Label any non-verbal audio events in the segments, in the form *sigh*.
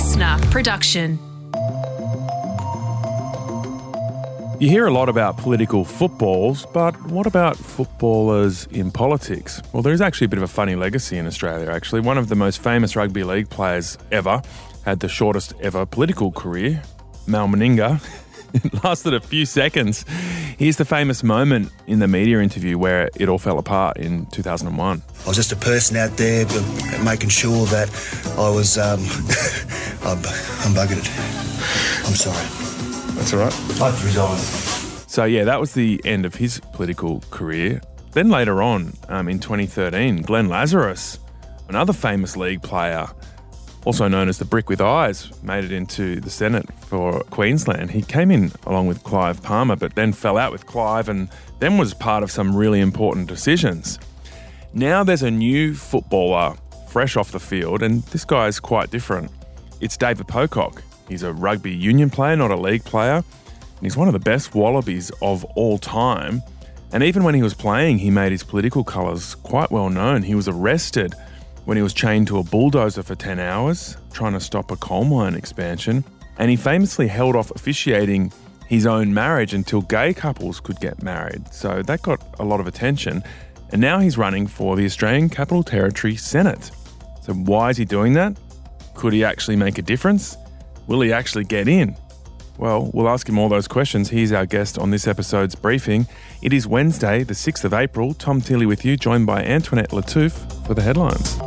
listener production. You hear a lot about political footballs, but what about footballers in politics? Well, there is actually a bit of a funny legacy in Australia, actually. One of the most famous rugby league players ever had the shortest ever political career, Mal Meninga. *laughs* it *laughs* lasted a few seconds. Here's the famous moment in the media interview where it all fell apart in 2001. I was just a person out there but making sure that I was. Um, *laughs* I'm, I'm buggered it. I'm sorry. That's all right. I've resigned. So, yeah, that was the end of his political career. Then later on, um, in 2013, Glenn Lazarus, another famous league player, also known as the Brick with Eyes, made it into the Senate for Queensland. He came in along with Clive Palmer, but then fell out with Clive and then was part of some really important decisions. Now there's a new footballer fresh off the field, and this guy is quite different. It's David Pocock. He's a rugby union player, not a league player. And he's one of the best Wallabies of all time. And even when he was playing, he made his political colours quite well known. He was arrested when he was chained to a bulldozer for 10 hours, trying to stop a coal mine expansion. And he famously held off officiating his own marriage until gay couples could get married. So that got a lot of attention. And now he's running for the Australian Capital Territory Senate. So why is he doing that? Could he actually make a difference? Will he actually get in? Well, we'll ask him all those questions. He's our guest on this episode's briefing. It is Wednesday, the 6th of April. Tom Tilley with you, joined by Antoinette Lattouf for the headlines.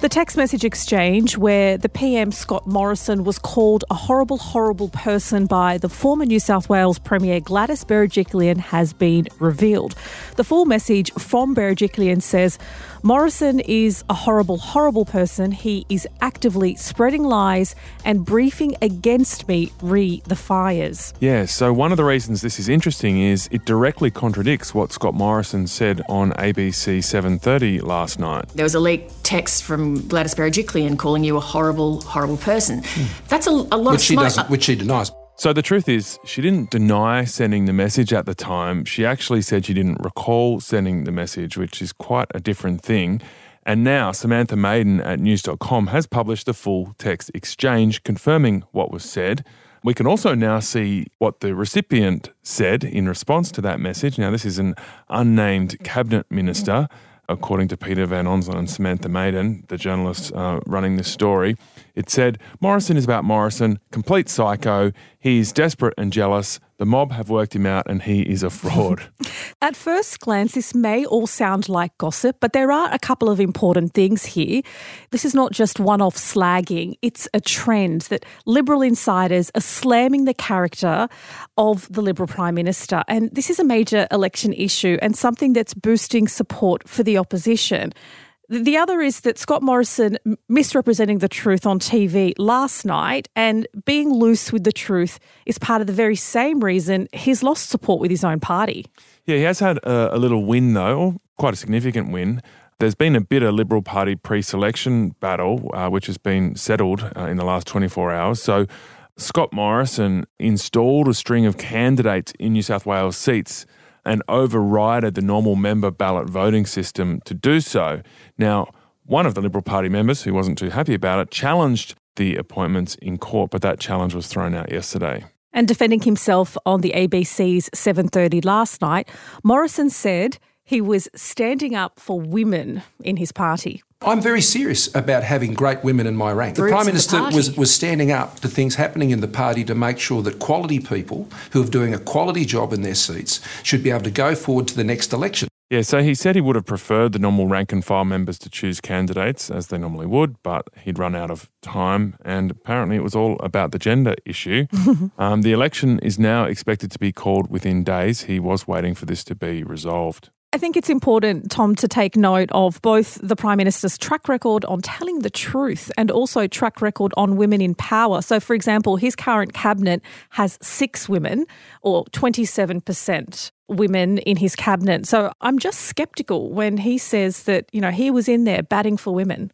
The text message exchange where the PM Scott Morrison was called a horrible, horrible person by the former New South Wales Premier Gladys Berejiklian has been revealed. The full message from Berejiklian says Morrison is a horrible, horrible person. He is actively spreading lies and briefing against me re the fires. Yeah, so one of the reasons this is interesting is it directly contradicts what Scott Morrison said on ABC 7:30 last night. There was a leaked text from Gladys Berejiklian calling you a horrible, horrible person. Hmm. That's a, a lot which of she smoke. doesn't, which she denies. So the truth is, she didn't deny sending the message at the time. She actually said she didn't recall sending the message, which is quite a different thing. And now Samantha Maiden at news.com has published the full text exchange confirming what was said. We can also now see what the recipient said in response to that message. Now, this is an unnamed cabinet minister, according to Peter Van Onselen and Samantha Maiden, the journalists uh, running this story. It said, Morrison is about Morrison, complete psycho. He's desperate and jealous. The mob have worked him out and he is a *laughs* fraud. At first glance, this may all sound like gossip, but there are a couple of important things here. This is not just one off slagging, it's a trend that Liberal insiders are slamming the character of the Liberal Prime Minister. And this is a major election issue and something that's boosting support for the opposition. The other is that Scott Morrison misrepresenting the truth on TV last night and being loose with the truth is part of the very same reason he's lost support with his own party. Yeah, he has had a, a little win, though, quite a significant win. There's been a bit of Liberal Party pre selection battle, uh, which has been settled uh, in the last 24 hours. So, Scott Morrison installed a string of candidates in New South Wales seats and overrided the normal member ballot voting system to do so. Now, one of the Liberal Party members who wasn't too happy about it challenged the appointments in court, but that challenge was thrown out yesterday. And defending himself on the ABC's 7:30 last night, Morrison said he was standing up for women in his party. I'm very serious about having great women in my rank. The Roots Prime of the Minister was, was standing up to things happening in the party to make sure that quality people who are doing a quality job in their seats should be able to go forward to the next election. Yeah, so he said he would have preferred the normal rank and file members to choose candidates as they normally would, but he'd run out of time, and apparently it was all about the gender issue. *laughs* um, the election is now expected to be called within days. He was waiting for this to be resolved. I think it's important, Tom, to take note of both the Prime Minister's track record on telling the truth and also track record on women in power. So, for example, his current cabinet has six women, or 27% women in his cabinet. So I'm just skeptical when he says that, you know, he was in there batting for women.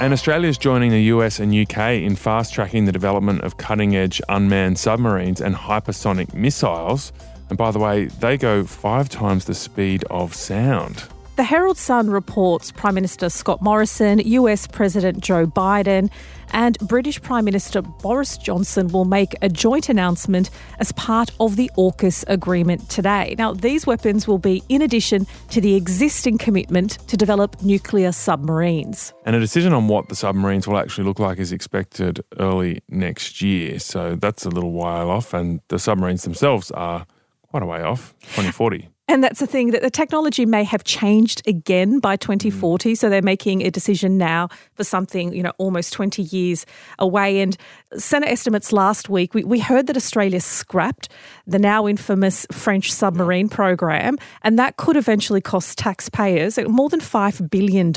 And Australia's joining the US and UK in fast tracking the development of cutting edge unmanned submarines and hypersonic missiles. And by the way, they go five times the speed of sound. The Herald Sun reports Prime Minister Scott Morrison, US President Joe Biden, and British Prime Minister Boris Johnson will make a joint announcement as part of the AUKUS agreement today. Now, these weapons will be in addition to the existing commitment to develop nuclear submarines. And a decision on what the submarines will actually look like is expected early next year. So that's a little while off, and the submarines themselves are quite a way off 2040. And that's the thing that the technology may have changed again by 2040. Mm. So they're making a decision now for something, you know, almost 20 years away. And Senate estimates last week, we, we heard that Australia scrapped the now infamous French submarine program, and that could eventually cost taxpayers more than $5 billion.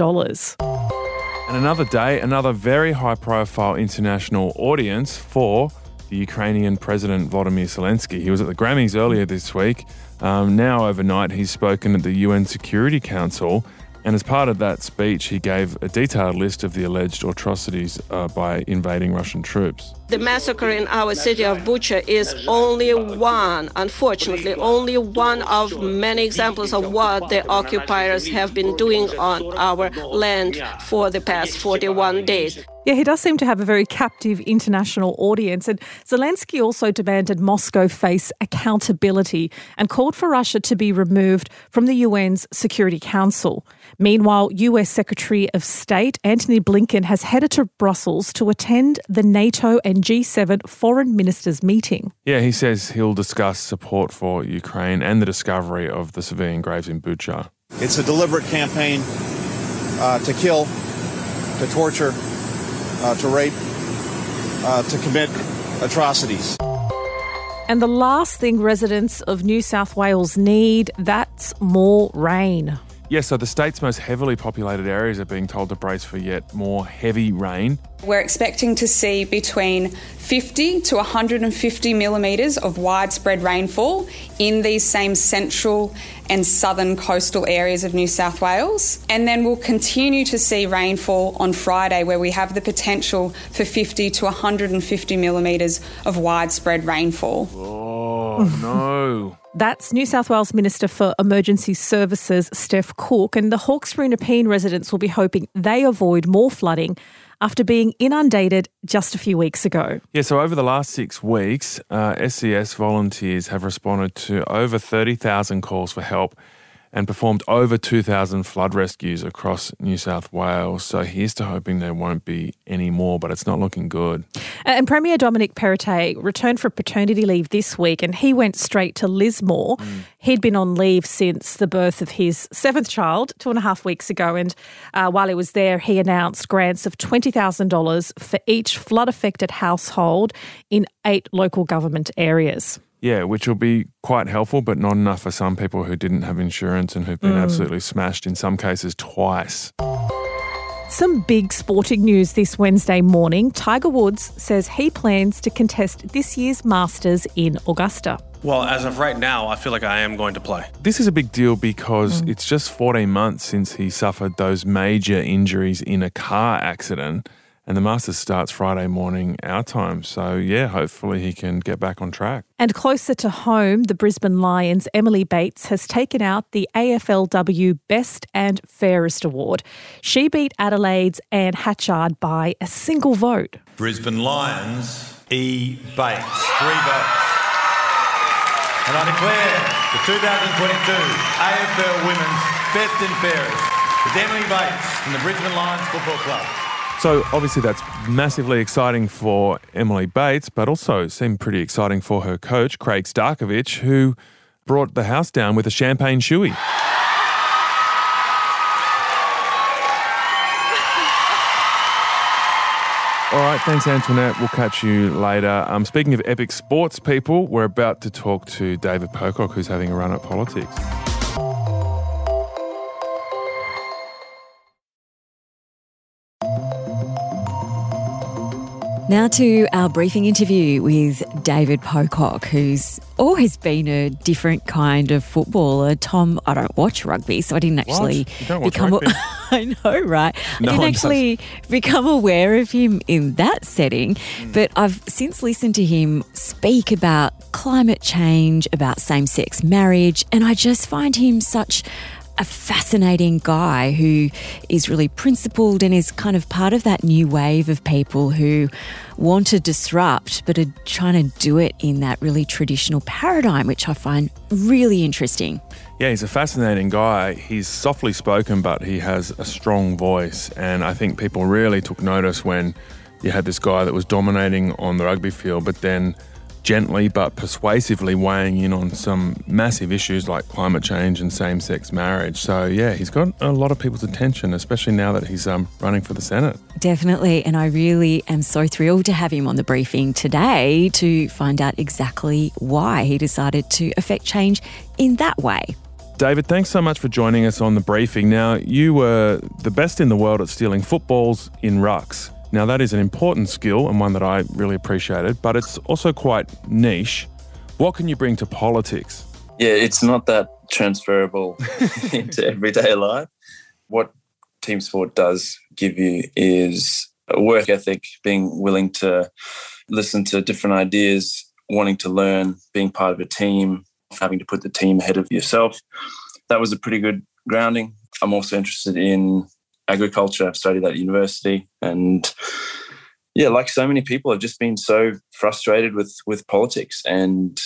And another day, another very high profile international audience for the Ukrainian President Volodymyr Zelensky. He was at the Grammys earlier this week. Um, now, overnight, he's spoken at the UN Security Council, and as part of that speech, he gave a detailed list of the alleged atrocities uh, by invading Russian troops. The massacre in our city of Bucha is only one, unfortunately, only one of many examples of what the occupiers have been doing on our land for the past 41 days. Yeah, he does seem to have a very captive international audience. And Zelensky also demanded Moscow face accountability and called for Russia to be removed from the UN's Security Council. Meanwhile, US Secretary of State Antony Blinken has headed to Brussels to attend the NATO and G7 foreign ministers meeting. Yeah, he says he'll discuss support for Ukraine and the discovery of the civilian graves in Bucha. It's a deliberate campaign uh, to kill, to torture, uh, to rape, uh, to commit atrocities. And the last thing residents of New South Wales need, that's more rain. Yes, yeah, so the state's most heavily populated areas are being told to brace for yet more heavy rain. We're expecting to see between 50 to 150 millimetres of widespread rainfall in these same central and southern coastal areas of New South Wales. And then we'll continue to see rainfall on Friday, where we have the potential for 50 to 150 millimetres of widespread rainfall. Oh, no. *laughs* That's New South Wales Minister for Emergency Services, Steph Cooke, and the Hawkesbury Nepean residents will be hoping they avoid more flooding after being inundated just a few weeks ago. Yeah, so over the last six weeks, uh, SES volunteers have responded to over 30,000 calls for help and performed over 2,000 flood rescues across New South Wales. So here's to hoping there won't be any more, but it's not looking good. And Premier Dominic Perrottet returned for paternity leave this week and he went straight to Lismore. Mm. He'd been on leave since the birth of his seventh child two and a half weeks ago. And uh, while he was there, he announced grants of $20,000 for each flood affected household in eight local government areas. Yeah, which will be quite helpful, but not enough for some people who didn't have insurance and who've been mm. absolutely smashed in some cases twice. Some big sporting news this Wednesday morning. Tiger Woods says he plans to contest this year's Masters in Augusta. Well, as of right now, I feel like I am going to play. This is a big deal because mm. it's just 14 months since he suffered those major injuries in a car accident and the Masters starts Friday morning our time. So, yeah, hopefully he can get back on track. And closer to home, the Brisbane Lions' Emily Bates has taken out the AFLW Best and Fairest Award. She beat Adelaide's Anne Hatchard by a single vote. Brisbane Lions, E. Bates, three votes. And I declare the 2022 AFL Women's Best and Fairest is Emily Bates from the Brisbane Lions Football Club. So obviously that's massively exciting for Emily Bates, but also seemed pretty exciting for her coach Craig Starcevich, who brought the house down with a champagne shoey. All right, thanks, Antoinette. We'll catch you later. Um, speaking of epic sports people, we're about to talk to David Pocock, who's having a run at politics. Now to our briefing interview with David Pocock, who's always been a different kind of footballer. Tom, I don't watch rugby, so I didn't actually become. A, *laughs* I know, right? No I didn't actually does. become aware of him in that setting, mm. but I've since listened to him speak about climate change, about same-sex marriage, and I just find him such a fascinating guy who is really principled and is kind of part of that new wave of people who want to disrupt but are trying to do it in that really traditional paradigm, which I find really interesting. Yeah, he's a fascinating guy. He's softly spoken, but he has a strong voice. And I think people really took notice when you had this guy that was dominating on the rugby field, but then gently but persuasively weighing in on some massive issues like climate change and same sex marriage. So, yeah, he's got a lot of people's attention, especially now that he's um, running for the Senate. Definitely. And I really am so thrilled to have him on the briefing today to find out exactly why he decided to affect change in that way. David, thanks so much for joining us on the briefing. Now, you were the best in the world at stealing footballs in rucks. Now, that is an important skill and one that I really appreciated, but it's also quite niche. What can you bring to politics? Yeah, it's not that transferable *laughs* into everyday life. What team sport does give you is a work ethic, being willing to listen to different ideas, wanting to learn, being part of a team, having to put the team ahead of yourself. That was a pretty good grounding. I'm also interested in agriculture. I've studied at university, and yeah, like so many people, I've just been so frustrated with with politics, and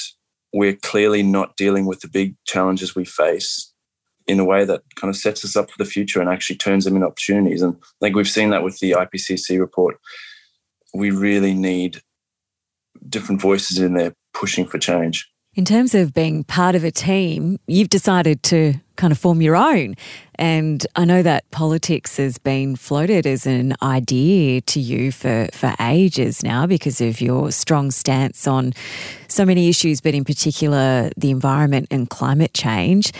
we're clearly not dealing with the big challenges we face in a way that kind of sets us up for the future and actually turns them into opportunities. And I think we've seen that with the IPCC report. We really need different voices in there pushing for change. In terms of being part of a team, you've decided to kind of form your own. And I know that politics has been floated as an idea to you for, for ages now because of your strong stance on so many issues, but in particular the environment and climate change.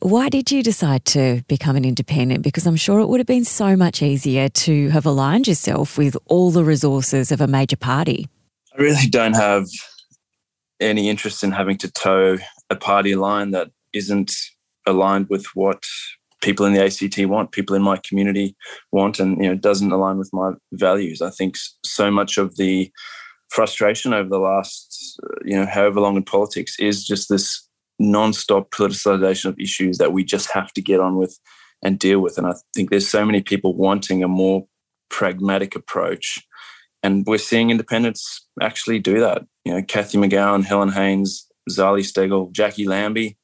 Why did you decide to become an independent? Because I'm sure it would have been so much easier to have aligned yourself with all the resources of a major party. I really don't have any interest in having to toe a party line that isn't aligned with what people in the ACT want, people in my community want, and you know doesn't align with my values. I think so much of the frustration over the last you know however long in politics is just this non-stop politicization of issues that we just have to get on with and deal with. And I think there's so many people wanting a more pragmatic approach and we're seeing independents actually do that. You know, Cathy McGowan, Helen Haines, Zali Steggall, Jacqui Lambie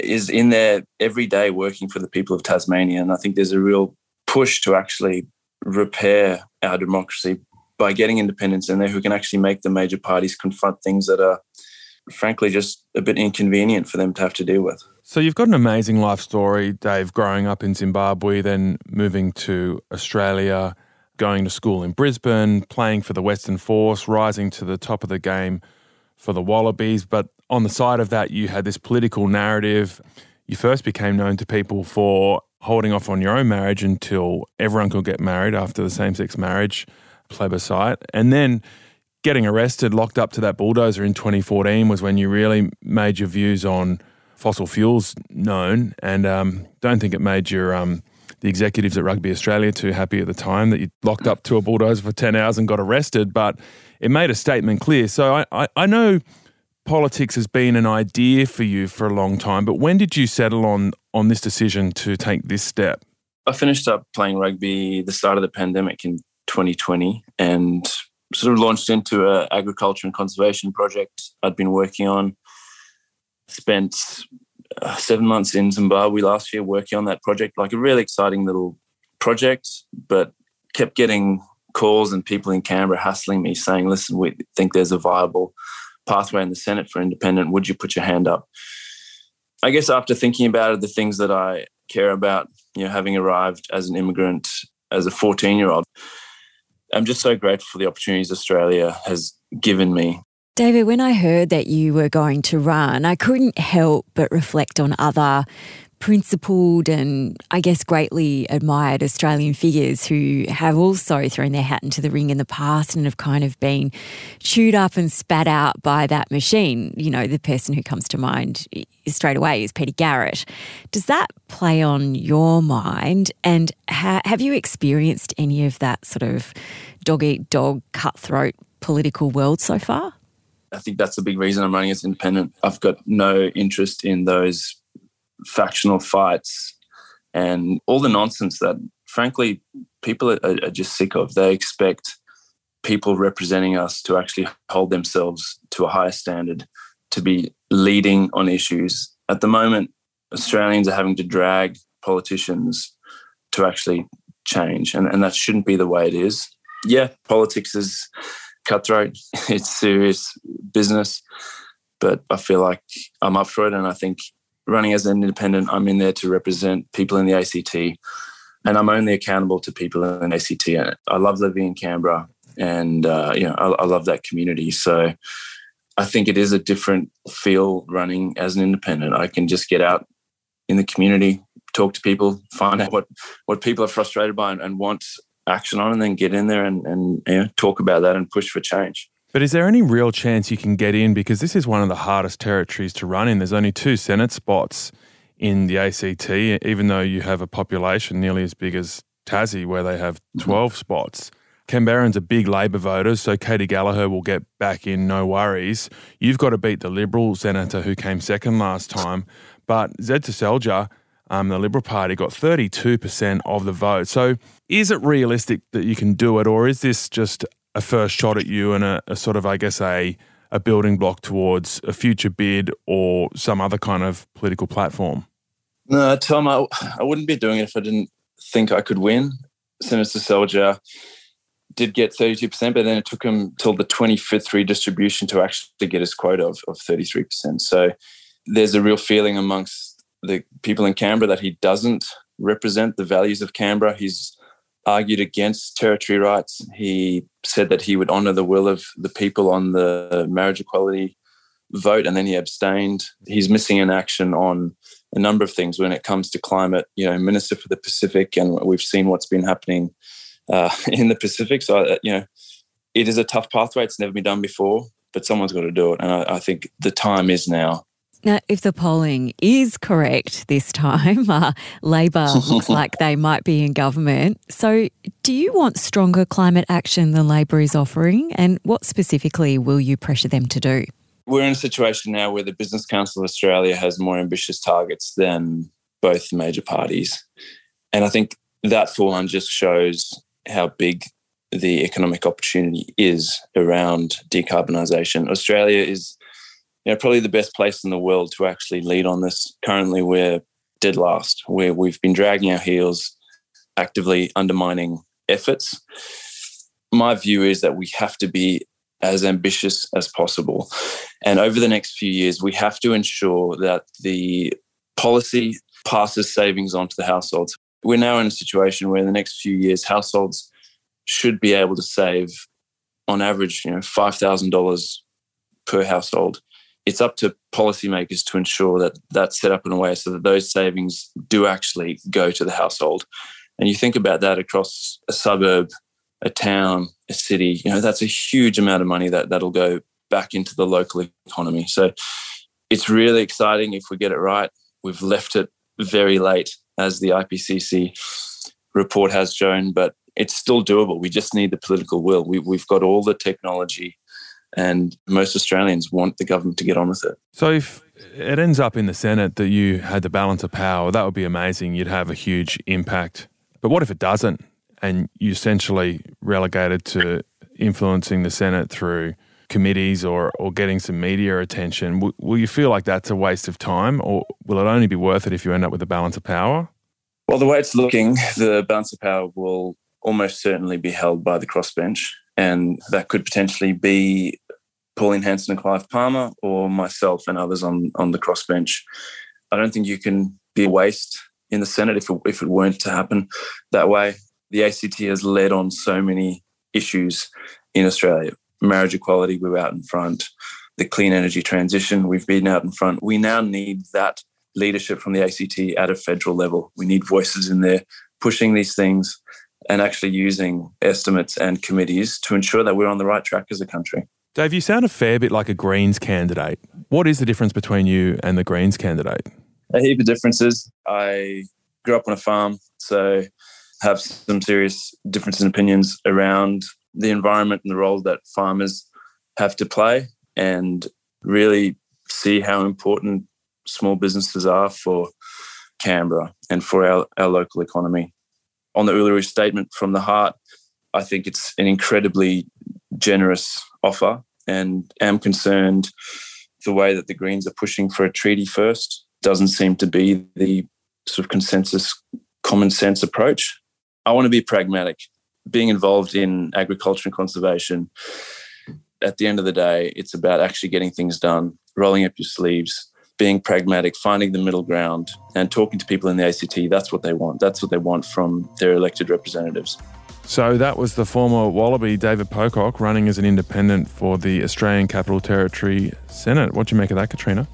is in there every day working for the people of Tasmania. And I think there's a real push to actually repair our democracy by getting independents in there who can actually make the major parties confront things that are frankly just a bit inconvenient for them to have to deal with. So you've got an amazing life story, Dave, growing up in Zimbabwe, then moving to Australia, going to school in Brisbane, playing for the Western Force, rising to the top of the game for the Wallabies. But on the side of that, you had this political narrative. You first became known to people for holding off on your own marriage until everyone could get married after the same sex marriage plebiscite. And then getting arrested, locked up to that bulldozer in 2014 was when you really made your views on fossil fuels known. And um, don't think it made your um, the executives at Rugby Australia too happy at the time that you locked up to a bulldozer for 10 hours and got arrested, but it made a statement clear. So I, I, I know politics has been an idea for you for a long time, but when did you settle on, on this decision to take this step? I finished up playing rugby the start of the pandemic in 2020 and sort of launched into an agriculture and conservation project I'd been working on. Spent Uh, seven months in Zimbabwe last year working on that project, like a really exciting little project, but kept getting calls and people in Canberra hassling me saying, listen, we think there's a viable pathway in the Senate for independent. Would you put your hand up? I guess after thinking about it, the things that I care about, you know, having arrived as an immigrant, as a 14 year old, I'm just so grateful for the opportunities Australia has given me David, when I heard that you were going to run, I couldn't help but reflect on other principled and I guess greatly admired Australian figures who have also thrown their hat into the ring in the past and have kind of been chewed up and spat out by that machine. You know, the person who comes to mind straight away is Peter Garrett. Does that play on your mind? And ha- have you experienced any of that sort of dog eat dog, cutthroat political world so far? I think that's the big reason I'm running as independent. I've got no interest in those factional fights and all the nonsense that, frankly, people are, are just sick of. They expect people representing us to actually hold themselves to a higher standard, to be leading on issues. At the moment, Australians are having to drag politicians to actually change, and, and that shouldn't be the way it is. Yeah, politics is cutthroat, *laughs* it's serious business, but I feel like I'm up for it, and I think running as an independent, I'm in there to represent people in the ACT, and I'm only accountable to people in the ACT. I love living in Canberra, and uh, you know, I, I love that community. So I think it is a different feel running as an independent. I can just get out in the community, talk to people, find out what what people are frustrated by and, and want action on, and then get in there and, and you know, talk about that and push for change. But is there any real chance you can get in? Because this is one of the hardest territories to run in. There's only two Senate spots in the ACT, even though you have a population nearly as big as Tassie, where they have mm-hmm. 12 mm-hmm. spots. Canberrans are big Labor voters, so Katy Gallagher will get back in, no worries. You've got to beat the Liberal senator who came second last time. But Zed Seselja, um, the Liberal Party, got 32% of the vote. So is it realistic that you can do it, or is this just a first shot at you and a, a sort of, I guess, a a building block towards a future bid or some other kind of political platform? No, Tom, I, I wouldn't be doing it if I didn't think I could win. Senator Seselja did get 32%, but then it took him till the 25th redistribution to actually get his quota of, of 33%. So there's a real feeling amongst the people in Canberra that he doesn't represent the values of Canberra. He's argued against territory rights. He said that he would honour the will of the people on the marriage equality vote, and then he abstained. He's missing in action on a number of things when it comes to climate. You know, Minister for the Pacific, and we've seen what's been happening uh, *laughs* in the Pacific. So, uh, you know, it is a tough pathway. It's never been done before, but someone's got to do it, and I, I think the time is now. Now, if the polling is correct this time, *laughs* uh, Labor looks *laughs* like they might be in government. So, do you want stronger climate action than Labor is offering? And what specifically will you pressure them to do? We're in a situation now where the Business Council of Australia has more ambitious targets than both major parties. And I think that full on just shows how big the economic opportunity is around decarbonisation. Australia is you know, probably the best place in the world to actually lead on this. Currently, we're dead last, where we've been dragging our heels, actively undermining efforts. My view is that we have to be as ambitious as possible. And over the next few years, we have to ensure that the policy passes savings onto the households. We're now in a situation where in the next few years, households should be able to save on average, you know, $5,000 per household it's up to policymakers to ensure that that's set up in a way so that those savings do actually go to the household. And you think about that across a suburb, a town, a city, you know, that's a huge amount of money that, that'll go back into the local economy. So it's really exciting if we get it right. We've left it very late, as the IPCC report has shown, but it's still doable. We just need the political will. We, we've got all the technology and most Australians want the government to get on with it. So if it ends up in the Senate that you had the balance of power, that would be amazing. You'd have a huge impact. But what if it doesn't and you essentially relegated to influencing the Senate through committees or, or getting some media attention? W- will you feel like that's a waste of time or will it only be worth it if you end up with the balance of power? Well, the way it's looking, the balance of power will almost certainly be held by the crossbench. And that could potentially be Pauline Hanson and Clive Palmer, or myself and others on on the crossbench. I don't think you can be a waste in the Senate if it, if it weren't to happen that way. The ACT has led on so many issues in Australia. Marriage equality, we were out in front. The clean energy transition, we've been out in front. We now need that leadership from the ACT at a federal level. We need voices in there pushing these things and actually using estimates and committees to ensure that we're on the right track as a country. Dave, you sound a fair bit like a Greens candidate. What is the difference between you and the Greens candidate? A heap of differences. I grew up on a farm, so have some serious differences in opinions around the environment and the role that farmers have to play, and really see how important small businesses are for Canberra and for our, our local economy. On the Uluru statement from the heart, I think it's an incredibly generous offer and am concerned the way that the Greens are pushing for a treaty first doesn't seem to be the sort of consensus, common sense approach. I want to be pragmatic. Being involved in agriculture and conservation, at the end of the day, it's about actually getting things done, rolling up your sleeves, being pragmatic, finding the middle ground, and talking to people in the ACT. That's what they want. That's what they want from their elected representatives. So that was the former Wallaby David Pocock running as an independent for the Australian Capital Territory Senate. What do you make of that, Katrina?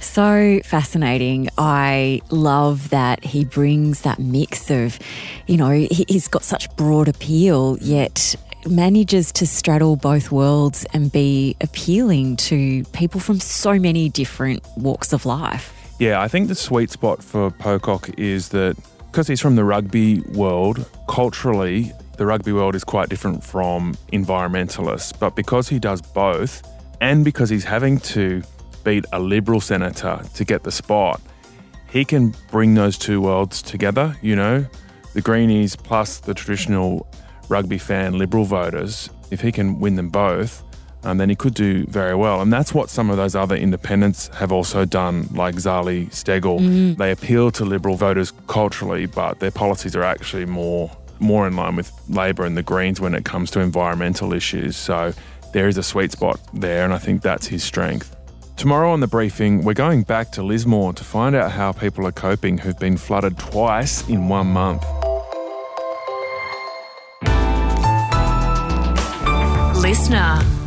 So fascinating. I love that he brings that mix of, you know, he's got such broad appeal, yet manages to straddle both worlds and be appealing to people from so many different walks of life. Yeah, I think the sweet spot for Pocock is that because he's from the rugby world, culturally, the rugby world is quite different from environmentalists. But because he does both, and because he's having to beat a Liberal senator to get the spot, he can bring those two worlds together, you know, the Greenies plus the traditional rugby fan Liberal voters. If he can win them both, um, then he could do very well. And that's what some of those other independents have also done, like Zali Steggall. Mm. They appeal to Liberal voters culturally, but their policies are actually more more in line with Labor and the Greens when it comes to environmental issues. So there is a sweet spot there, and I think that's his strength. Tomorrow on the briefing, we're going back to Lismore to find out how people are coping who've been flooded twice in one month. Listener.